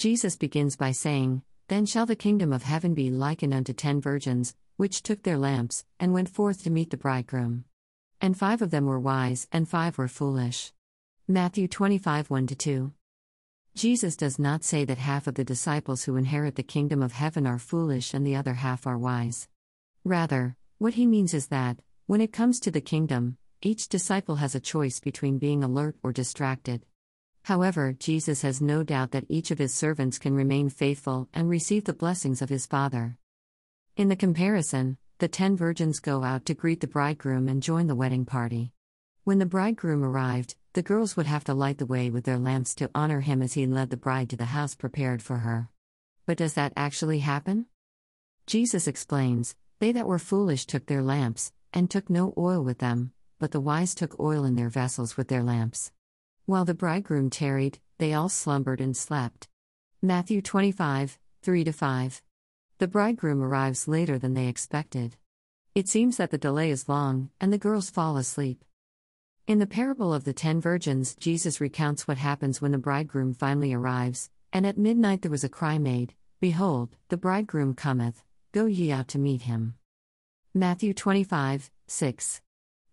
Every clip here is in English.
Jesus begins by saying, Then shall the kingdom of heaven be likened unto ten virgins, which took their lamps, and went forth to meet the bridegroom. And five of them were wise, and five were foolish. Matthew 25 1 2. Jesus does not say that half of the disciples who inherit the kingdom of heaven are foolish and the other half are wise. Rather, what he means is that, when it comes to the kingdom, each disciple has a choice between being alert or distracted. However, Jesus has no doubt that each of his servants can remain faithful and receive the blessings of his Father. In the comparison, the ten virgins go out to greet the bridegroom and join the wedding party. When the bridegroom arrived, the girls would have to light the way with their lamps to honor him as he led the bride to the house prepared for her. But does that actually happen? Jesus explains They that were foolish took their lamps, and took no oil with them, but the wise took oil in their vessels with their lamps. While the bridegroom tarried, they all slumbered and slept. Matthew 25, 3 5. The bridegroom arrives later than they expected. It seems that the delay is long, and the girls fall asleep. In the parable of the ten virgins, Jesus recounts what happens when the bridegroom finally arrives, and at midnight there was a cry made Behold, the bridegroom cometh, go ye out to meet him. Matthew 25, 6.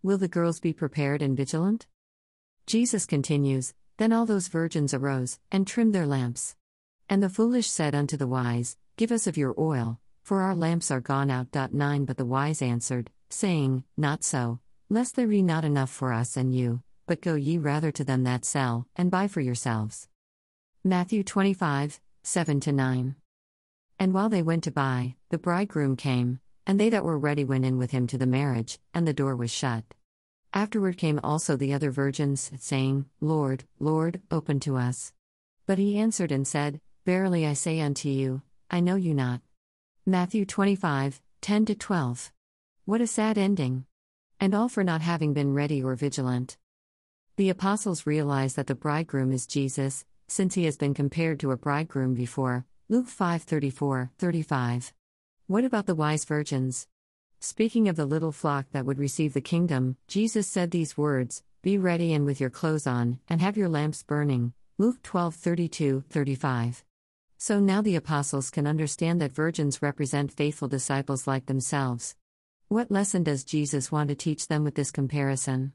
Will the girls be prepared and vigilant? Jesus continues Then all those virgins arose, and trimmed their lamps. And the foolish said unto the wise, Give us of your oil, for our lamps are gone out. 9 But the wise answered, saying, Not so, lest there be not enough for us and you, but go ye rather to them that sell, and buy for yourselves. Matthew 25, 7 9. And while they went to buy, the bridegroom came, and they that were ready went in with him to the marriage, and the door was shut. Afterward came also the other virgins, saying, Lord, Lord, open to us. But he answered and said, Verily I say unto you, I know you not. Matthew 25, 10 12. What a sad ending! And all for not having been ready or vigilant. The apostles realize that the bridegroom is Jesus, since he has been compared to a bridegroom before. Luke 5 34, 35. What about the wise virgins? Speaking of the little flock that would receive the kingdom, Jesus said these words Be ready and with your clothes on, and have your lamps burning. Luke 12 32, 35. So now the apostles can understand that virgins represent faithful disciples like themselves. What lesson does Jesus want to teach them with this comparison?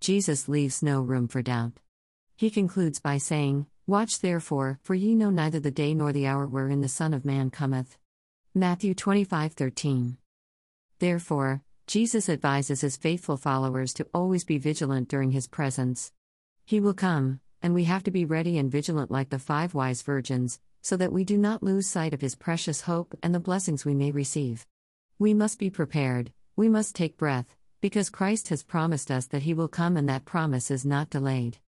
Jesus leaves no room for doubt. He concludes by saying, Watch therefore, for ye know neither the day nor the hour wherein the Son of Man cometh. Matthew 25:13. Therefore, Jesus advises his faithful followers to always be vigilant during his presence. He will come, and we have to be ready and vigilant like the five wise virgins, so that we do not lose sight of his precious hope and the blessings we may receive. We must be prepared, we must take breath, because Christ has promised us that He will come and that promise is not delayed.